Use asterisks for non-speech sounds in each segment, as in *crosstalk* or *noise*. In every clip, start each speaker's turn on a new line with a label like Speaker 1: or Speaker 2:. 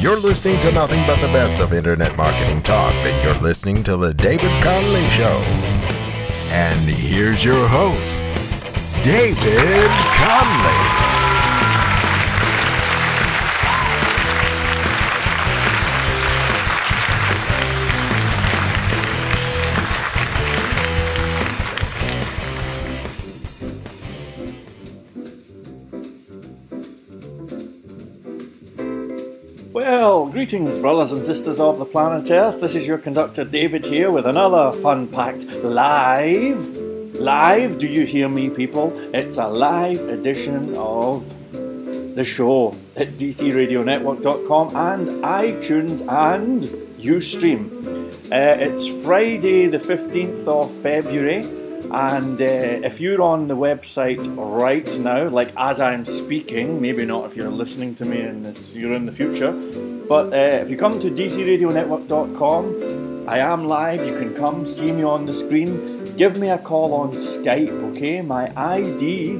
Speaker 1: You're listening to nothing but the best of internet marketing talk, and you're listening to The David Connolly Show. And here's your host, David
Speaker 2: Connolly. Greetings, brothers and sisters of the planet Earth. This is your conductor David here with another fun packed live. Live, do you hear me, people? It's a live edition of the show at dcradionetwork.com and iTunes and Ustream. Uh, it's Friday, the 15th of February, and uh, if you're on the website right now, like as I'm speaking, maybe not if you're listening to me and you're in the future, but uh, if you come to dcradionetwork.com, I am live. You can come see me on the screen. Give me a call on Skype, okay? My ID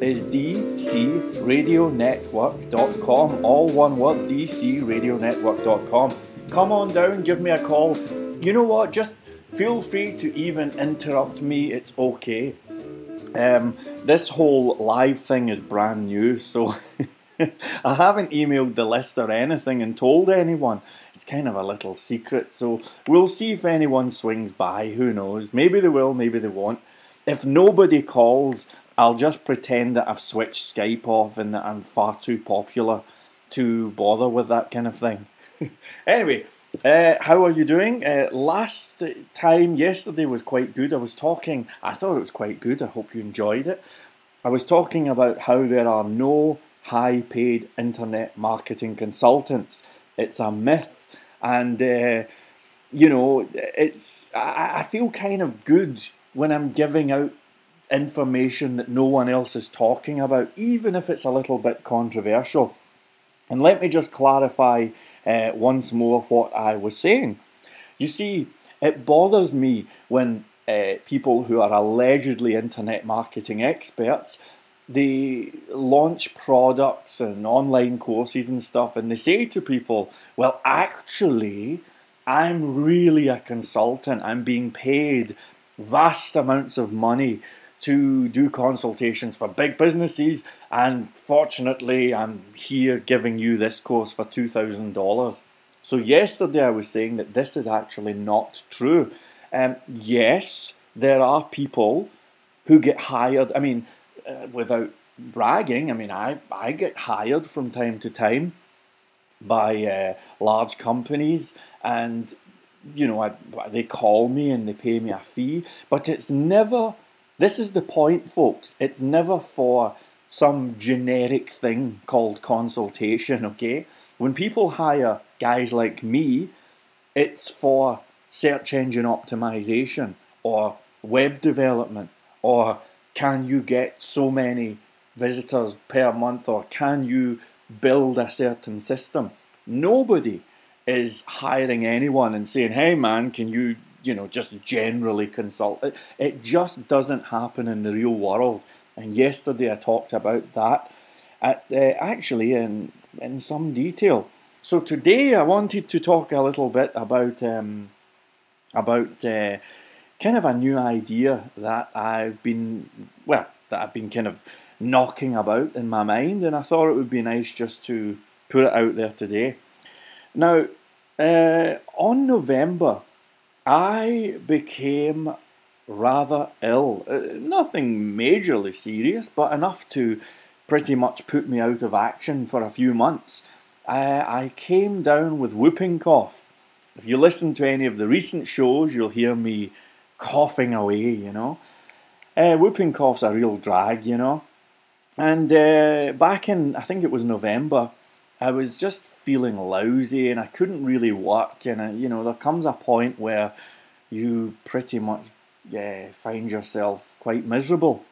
Speaker 2: is dcradionetwork.com, all one word, dcradionetwork.com. Come on down, give me a call. You know what? Just feel free to even interrupt me, it's okay. Um, this whole live thing is brand new, so *laughs* I haven't emailed the list or anything and told anyone. It's kind of a little secret, so we'll see if anyone swings by. Who knows? Maybe they will, maybe they won't. If nobody calls, I'll just pretend that I've switched Skype off and that I'm far too popular to bother with that kind of thing. *laughs* anyway, uh, how are you doing? Uh, last time, yesterday was quite good. I was talking, I thought it was quite good. I hope you enjoyed it. I was talking about how there are no high paid internet marketing consultants. It's a myth. And, uh, you know, it's, I, I feel kind of good when I'm giving out information that no one else is talking about, even if it's a little bit controversial. And let me just clarify uh, once more what I was saying. You see, it bothers me when uh, people who are allegedly internet marketing experts they launch products and online courses and stuff and they say to people well actually i'm really a consultant i'm being paid vast amounts of money to do consultations for big businesses and fortunately i'm here giving you this course for $2000 so yesterday i was saying that this is actually not true um, yes there are people who get hired i mean uh, without bragging, I mean, I, I get hired from time to time by uh, large companies, and you know, I, they call me and they pay me a fee, but it's never. This is the point, folks. It's never for some generic thing called consultation. Okay, when people hire guys like me, it's for search engine optimization or web development or can you get so many visitors per month or can you build a certain system? Nobody is hiring anyone and saying, hey man, can you, you know, just generally consult? It, it just doesn't happen in the real world. And yesterday I talked about that at, uh, actually in, in some detail. So today I wanted to talk a little bit about um, about uh, kind of a new idea that I've been, well, that I've been kind of knocking about in my mind, and I thought it would be nice just to put it out there today. Now, uh, on November, I became rather ill. Uh, nothing majorly serious, but enough to pretty much put me out of action for a few months. I, I came down with whooping cough. If you listen to any of the recent shows, you'll hear me coughing away, you know. Uh, whooping cough's a real drag, you know. And uh, back in, I think it was November, I was just feeling lousy and I couldn't really work. And, uh, you know, there comes a point where you pretty much uh, find yourself quite miserable.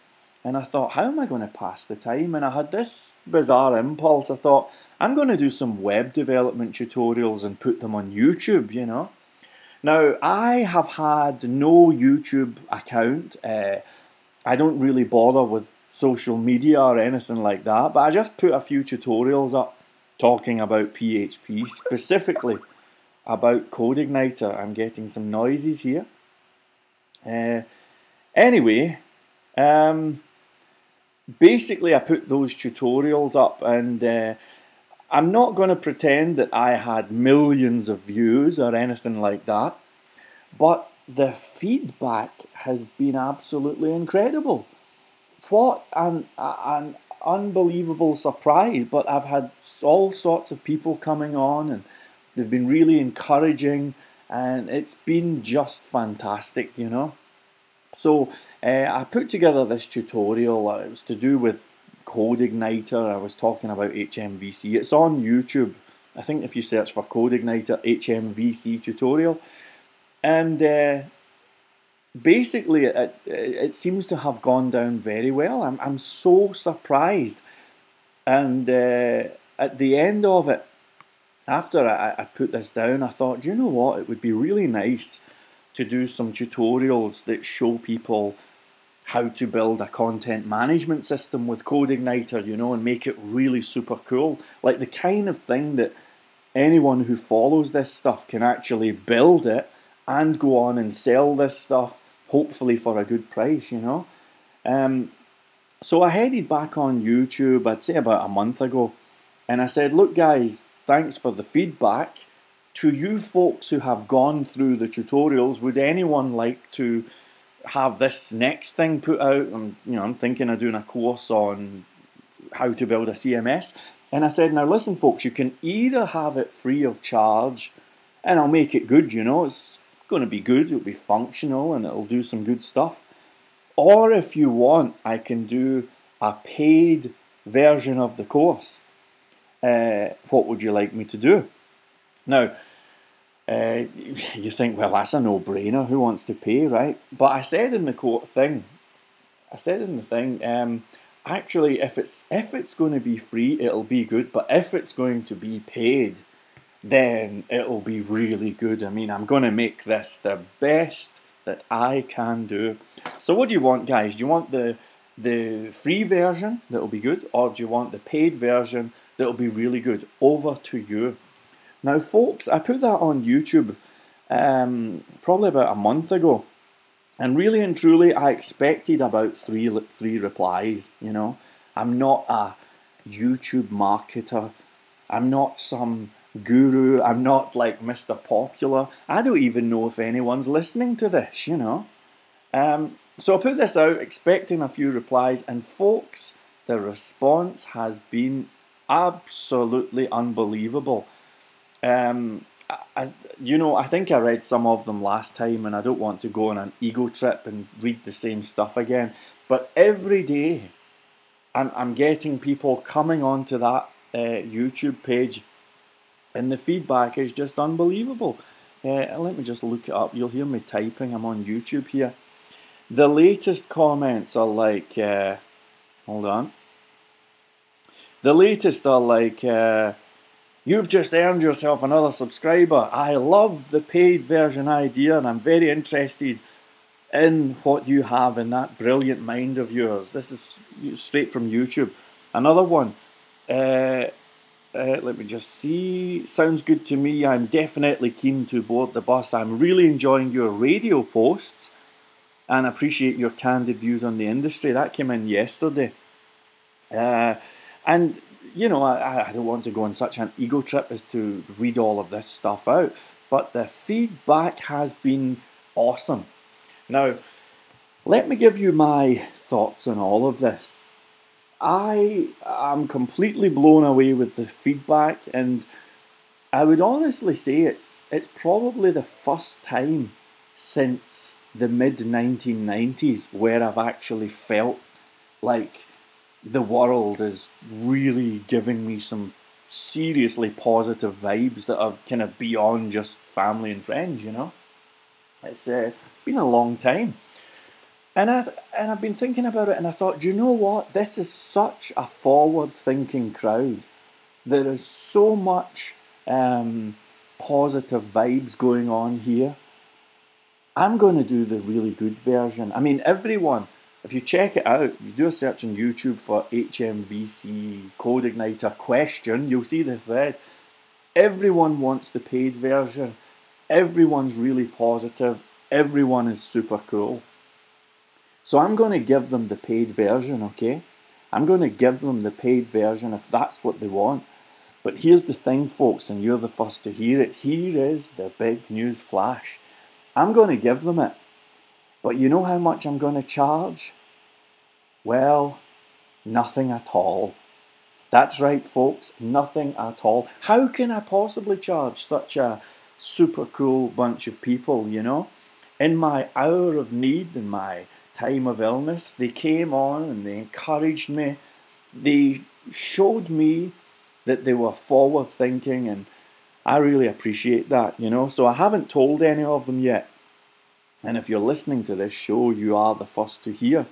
Speaker 2: And I thought, how am I going to pass the time? And I had this bizarre impulse. I thought, I'm going to do some web development tutorials and put them on YouTube, you know. Now, I have had no YouTube account. Uh, I don't really bother with social media or anything like that, but I just put a few tutorials up talking about PHP, specifically about CodeIgniter. I'm getting some noises here. Uh, anyway, um, basically, I put those tutorials up, and uh, I'm not going to pretend that I had millions of views or anything like that, but the feedback has been absolutely incredible. What an, an unbelievable surprise! But I've had all sorts of people coming on, and they've been really encouraging, and it's been just fantastic, you know. So uh, I put together this tutorial. It was to do with CodeIgniter. I was talking about HMVC. It's on YouTube. I think if you search for CodeIgniter HMVC tutorial, and uh, basically it, it seems to have gone down very well. I'm, I'm so surprised. And uh, at the end of it, after I, I put this down, I thought, you know what, it would be really nice to do some tutorials that show people how to build a content management system with CodeIgniter, you know, and make it really super cool. Like the kind of thing that anyone who follows this stuff can actually build it and go on and sell this stuff, hopefully for a good price, you know. Um, so I headed back on YouTube, I'd say about a month ago, and I said, Look, guys, thanks for the feedback. To you folks who have gone through the tutorials, would anyone like to have this next thing put out. I'm, you know, I'm thinking of doing a course on how to build a CMS. And I said, now listen, folks, you can either have it free of charge, and I'll make it good. You know, it's going to be good. It'll be functional, and it'll do some good stuff. Or if you want, I can do a paid version of the course. Uh, what would you like me to do? Now, uh, *laughs* you think, well, that's a no-brainer. Who wants to pay, right? But I said in the quote thing, I said in the thing, um, actually, if it's if it's going to be free, it'll be good. But if it's going to be paid, then it'll be really good. I mean, I'm going to make this the best that I can do. So, what do you want, guys? Do you want the the free version that'll be good, or do you want the paid version that'll be really good? Over to you. Now, folks, I put that on YouTube um, probably about a month ago, and really and truly, I expected about three three replies. You know, I'm not a YouTube marketer. I'm not some guru. I'm not like Mr. Popular. I don't even know if anyone's listening to this. You know, um, so I put this out expecting a few replies, and folks, the response has been absolutely unbelievable. Um, I, you know, I think I read some of them last time, and I don't want to go on an ego trip and read the same stuff again. But every day, I'm, I'm getting people coming onto that uh, YouTube page, and the feedback is just unbelievable. Uh, let me just look it up. You'll hear me typing. I'm on YouTube here. The latest comments are like, uh, hold on. The latest are like, uh, You've just earned yourself another subscriber. I love the paid version idea and I'm very interested in what you have in that brilliant mind of yours. This is straight from YouTube. Another one. Uh, uh, let me just see. Sounds good to me. I'm definitely keen to board the bus. I'm really enjoying your radio posts and appreciate your candid views on the industry. That came in yesterday. Uh, and you know, I, I don't want to go on such an ego trip as to read all of this stuff out, but the feedback has been awesome. Now, let me give you my thoughts on all of this. I am completely blown away with the feedback, and I would honestly say it's it's probably the first time since the mid 1990s where I've actually felt like the world is really giving me some seriously positive vibes that are kind of beyond just family and friends, you know. It's uh, been a long time. And, I, and I've been thinking about it and I thought, do you know what? This is such a forward thinking crowd. There is so much um, positive vibes going on here. I'm going to do the really good version. I mean, everyone if you check it out, you do a search on YouTube for HMVC Code Igniter question, you'll see the thread. Everyone wants the paid version. Everyone's really positive. Everyone is super cool. So I'm going to give them the paid version, okay? I'm going to give them the paid version if that's what they want. But here's the thing, folks, and you're the first to hear it. Here is the big news flash. I'm going to give them it. But you know how much I'm going to charge? Well, nothing at all. That's right, folks, nothing at all. How can I possibly charge such a super cool bunch of people, you know? In my hour of need, in my time of illness, they came on and they encouraged me. They showed me that they were forward thinking, and I really appreciate that, you know? So I haven't told any of them yet. And if you're listening to this show, you are the first to hear.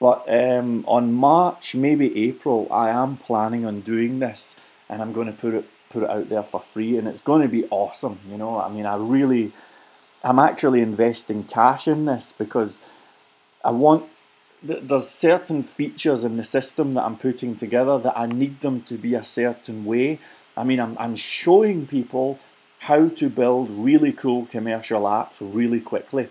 Speaker 2: But um, on March, maybe April, I am planning on doing this, and I'm going to put it put it out there for free, and it's going to be awesome. You know, I mean, I really, I'm actually investing cash in this because I want. There's certain features in the system that I'm putting together that I need them to be a certain way. I mean, I'm, I'm showing people how to build really cool commercial apps really quickly.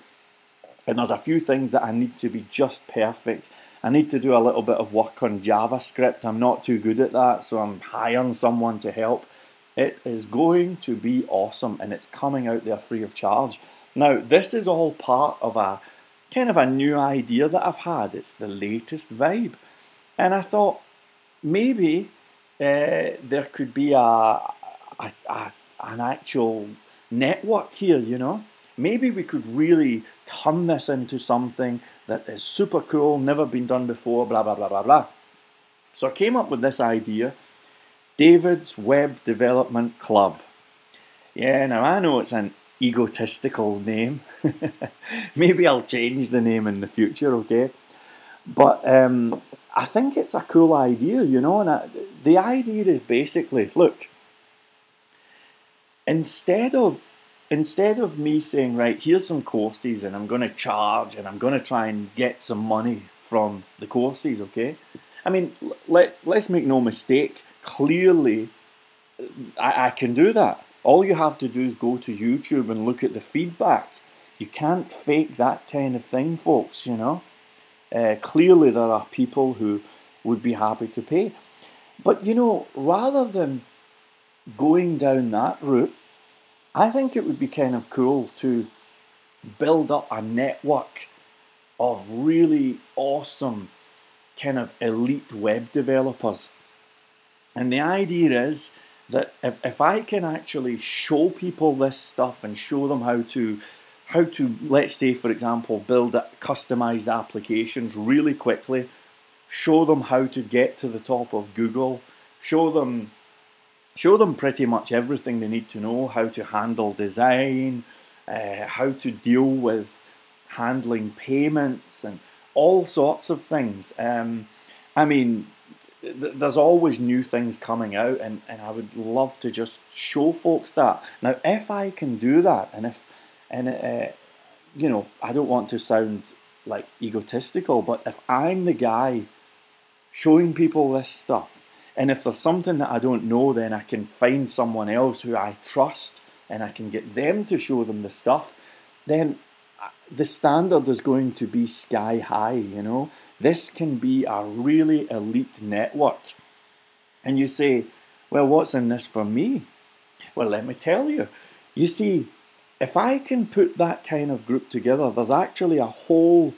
Speaker 2: And there's a few things that I need to be just perfect. I need to do a little bit of work on JavaScript. I'm not too good at that, so I'm hiring someone to help. It is going to be awesome and it's coming out there free of charge. Now, this is all part of a kind of a new idea that I've had. It's the latest vibe. And I thought maybe uh, there could be a, a, a an actual network here, you know? Maybe we could really turn this into something that is super cool, never been done before, blah, blah, blah, blah, blah. So I came up with this idea David's Web Development Club. Yeah, now I know it's an egotistical name. *laughs* Maybe I'll change the name in the future, okay? But um, I think it's a cool idea, you know. And I, the idea is basically look, instead of instead of me saying right here's some courses and i'm going to charge and i'm going to try and get some money from the courses okay i mean let's let's make no mistake clearly I, I can do that all you have to do is go to youtube and look at the feedback. You can't fake that kind of thing folks you know? Uh, clearly there are people who would be happy to pay. But you know rather than going down that route, I think it would be kind of cool to build up a network of really awesome kind of elite web developers. And the idea is that if, if I can actually show people this stuff and show them how to how to let's say for example build customized applications really quickly, show them how to get to the top of Google, show them show them pretty much everything they need to know how to handle design, uh, how to deal with handling payments, and all sorts of things. Um, I mean, th- there's always new things coming out, and, and I would love to just show folks that. Now, if I can do that, and if, and uh, you know, I don't want to sound like egotistical, but if I'm the guy showing people this stuff, and if there's something that I don't know, then I can find someone else who I trust and I can get them to show them the stuff. Then uh, the standard is going to be sky high, you know. This can be a really elite network. And you say, well, what's in this for me? Well, let me tell you. You see, if I can put that kind of group together, there's actually a whole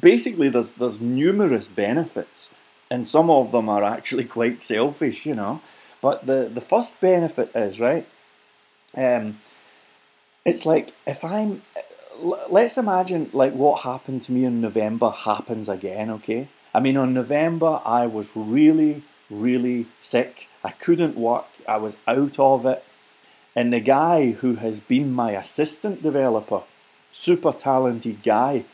Speaker 2: basically there's there's numerous benefits and some of them are actually *laughs* quite selfish, you know. But the the first benefit is right. Um, it's like if I'm, let's imagine like what happened to me in November happens again. Okay, I mean on November I was really really sick. I couldn't work. I was out of it. And the guy who has been my assistant developer, super talented guy,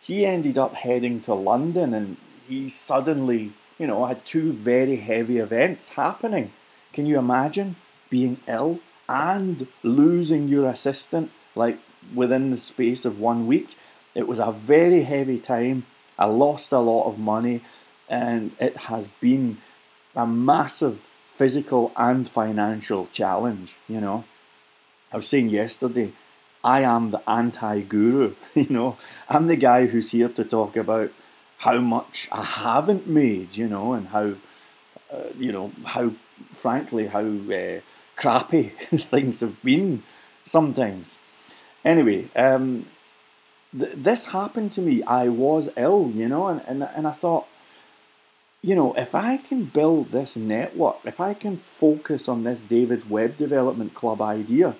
Speaker 2: he ended up heading to London and he suddenly you know, had two very heavy events happening. Can you imagine being ill and losing your assistant like within the space of one week? It was a very heavy time. I lost a lot of money, and it has been a massive physical and financial challenge. You know, I was saying yesterday, I am the anti guru. *laughs* You know, I'm the guy who's here to talk about how much I haven't made, you know, and how, uh, you know, how, frankly, how uh, crappy *laughs* things have been sometimes. Anyway, um, th- this happened to me. I was ill, you know, and, and, and I thought, you know, if I can build this network, if I can focus on this David's Web Development Club idea,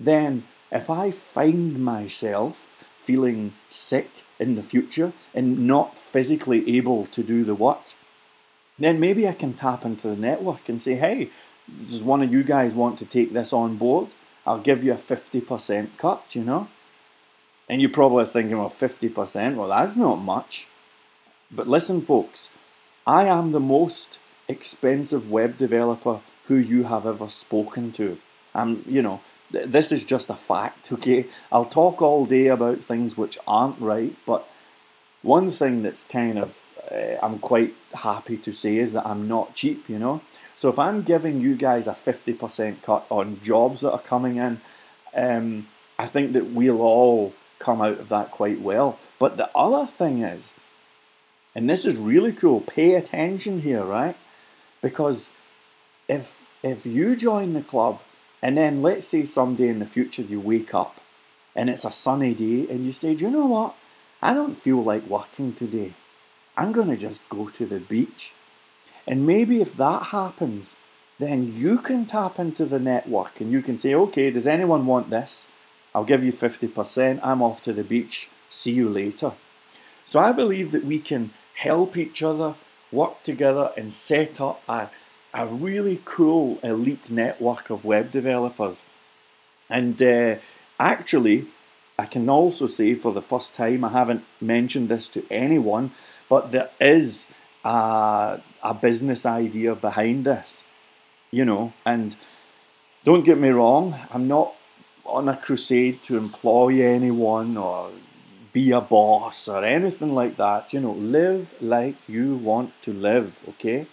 Speaker 2: then if I find myself feeling sick in the future and not physically able to do the work, then maybe I can tap into the network and say, hey, does one of you guys want to take this on board? I'll give you a 50% cut, you know? And you're probably thinking, well, 50%, well, that's not much. But listen, folks, I am the most expensive web developer who you have ever spoken to. I'm, you know, th- this is just a fact, okay? I'll talk all day about things which aren't right, but one thing that's kind of, uh, I'm quite happy to say is that I'm not cheap, you know? So if I'm giving you guys a 50% cut on jobs that are coming in, um, I think that we'll all come out of that quite well. But the other thing is, and this is really cool, pay attention here, right? Because if if you join the club and then let's say someday in the future you wake up and it's a sunny day and you say, Do you know what? I don't feel like working today. I'm to just go to the beach and maybe if that happens, then you can tap into the network and you can say, okay, does anyone want this? I'll give you 50%. I'm off to the beach. See you later. So I believe that we can help each other, work together, and set up a, a really cool elite network of web developers. And uh, actually, I can also say for the first time, I haven't mentioned this to anyone, but there is a, a business idea behind this, you know. And don't get me wrong, I'm not on a crusade to employ anyone or be a boss or anything like that. You know, live like you want to live, okay?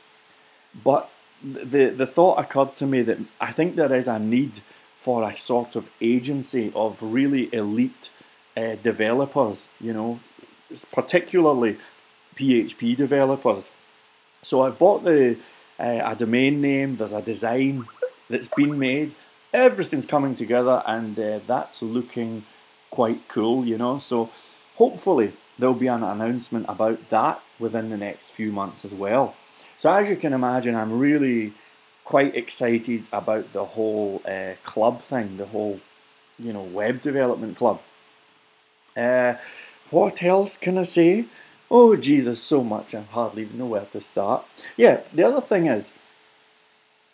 Speaker 2: But the the thought occurred to me that I think there is a need for a sort of agency of really elite uh, developers, you know, particularly PHP developers. So I've bought the uh, a domain name. There's a design that's been made. Everything's coming together, and uh, that's looking quite cool, you know. So hopefully there'll be an announcement about that within the next few months as well. So as you can imagine, I'm really quite excited about the whole uh, club thing, the whole you know web development club. Uh, what else can I say? Oh, gee, there's so much. I hardly even know where to start. Yeah, the other thing is,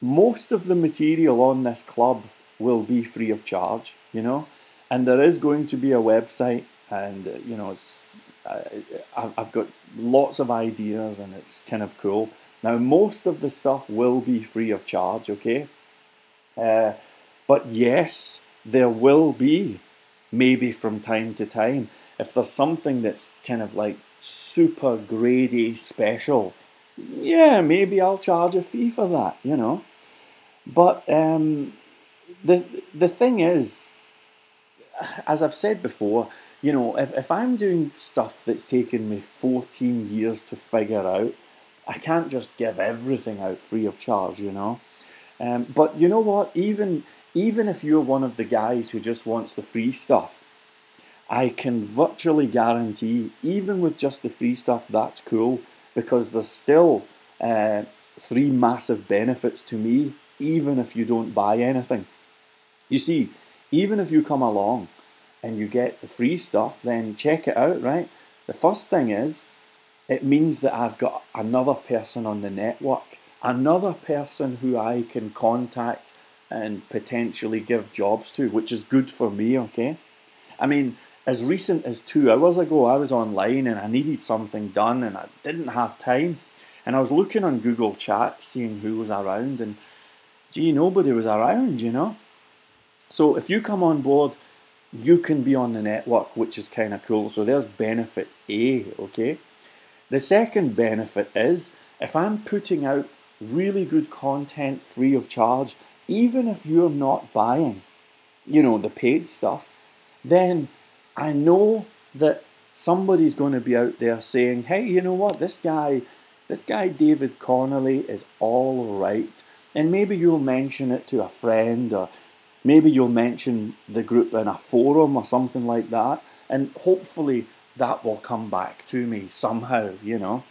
Speaker 2: most of the material on this club will be free of charge, you know, and there is going to be a website, and uh, you know, it's uh, I've got lots of ideas, and it's kind of cool. Now, most of the stuff will be free of charge, okay, uh, but yes, there will be maybe from time to time if there's something that's kind of like super grady special, yeah, maybe I'll charge a fee for that, you know. But um, the the thing is, as I've said before, you know, if, if I'm doing stuff that's taken me 14 years to figure out, I can't just give everything out free of charge, you know. Um, but you know what? Even even if you're one of the guys who just wants the free stuff, I can virtually guarantee, even with just the free stuff, that's cool because there's still uh, three massive benefits to me, even if you don't buy anything. You see, even if you come along and you get the free stuff, then check it out, right? The first thing is, it means that I've got another person on the network, another person who I can contact and potentially give jobs to, which is good for me, okay? I mean, as recent as two hours ago, I was online and I needed something done and I didn't have time. And I was looking on Google Chat, seeing who was around, and gee, nobody was around, you know. So if you come on board, you can be on the network, which is kind of cool. So there's benefit A, okay? The second benefit is if I'm putting out really good content free of charge, even if you're not buying, you know, the paid stuff, then I know that somebody's going to be out there saying, hey, you know what, this guy, this guy David Connolly is all right. And maybe you'll mention it to a friend or maybe you'll mention the group in a forum or something like that. And hopefully that will come back to me somehow, you know.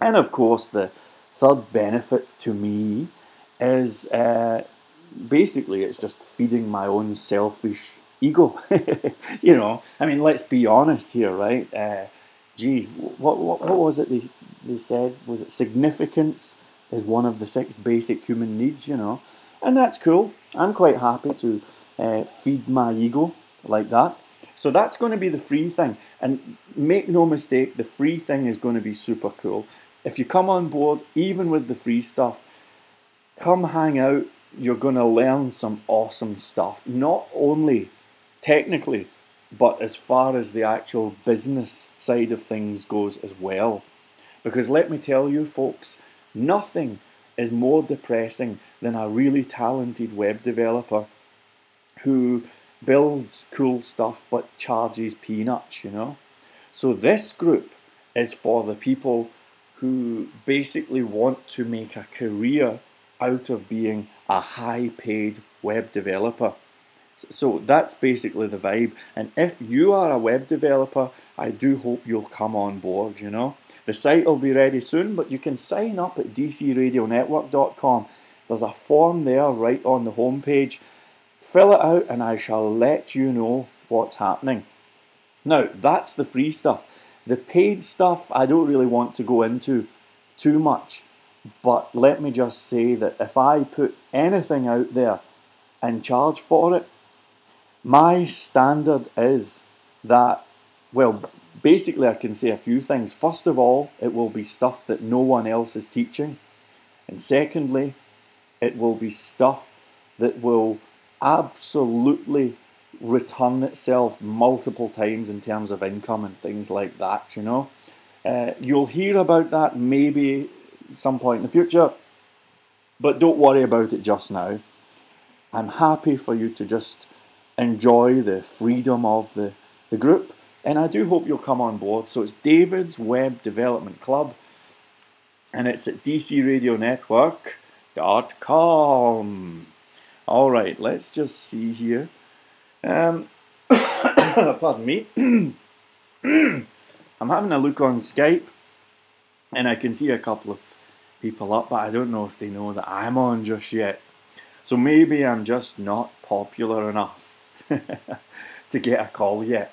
Speaker 2: And of course, the third benefit to me is uh, basically it's just feeding my own selfish ego. *laughs* you know, I mean, let's be honest here, right? Uh, gee, what, what, what was it they, they said? Was it significance is one of the six basic human needs, you know? And that's cool. I'm quite happy to uh, feed my ego like that. So that's going to be the free thing. And make no mistake, the free thing is going to be super cool. If you come on board, even with the free stuff, come hang out. You're going to learn some awesome stuff. Not only technically, but as far as the actual business side of things goes as well. Because let me tell you, folks, nothing is more depressing than a really talented web developer who builds cool stuff but charges peanuts, you know? So this group is for the people who basically want to make a career out of being a high paid web developer. So that's basically the vibe. And if you are a web developer, I do hope you'll come on board, you know. The site will be ready soon, but you can sign up at dcradionetwork.com. There's a form there right on the homepage. Fill it out and I shall let you know what's happening. Now, that's the free stuff. The paid stuff I don't really want to go into too much, but let me just say that if I put anything out there and charge for it, my standard is that, well, basically, I can say a few things. First of all, it will be stuff that no one else is teaching. And secondly, it will be stuff that will absolutely return itself multiple times in terms of income and things like that, you know. Uh, you'll hear about that maybe some point in the future, but don't worry about it just now. I'm happy for you to just enjoy the freedom of the, the group. And I do hope you'll come on board. So it's David's Web Development Club, and it's at dcradionetwork.com. All right, let's just see here. Um, *coughs* pardon me. *coughs* I'm having a look on Skype, and I can see a couple of people up, but I don't know if they know that I'm on just yet. So maybe I'm just not popular enough. *laughs* to get a call yet.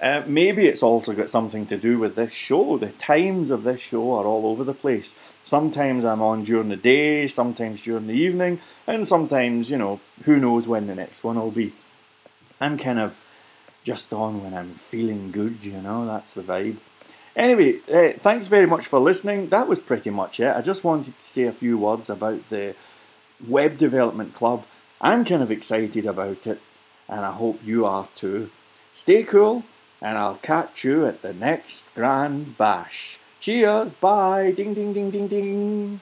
Speaker 2: Uh, maybe it's also got something to do with this show. The times of this show are all over the place. Sometimes I'm on during the day, sometimes during the evening, and sometimes, you know, who knows when the next one will be. I'm kind of just on when I'm feeling good, you know, that's the vibe. Anyway, uh, thanks very much for listening. That was pretty much it. I just wanted to say a few words about the Web Development Club. I'm kind of excited about it and I hope you are too. Stay cool, and I'll catch you at the next Grand Bash. Cheers, bye, ding ding ding ding ding.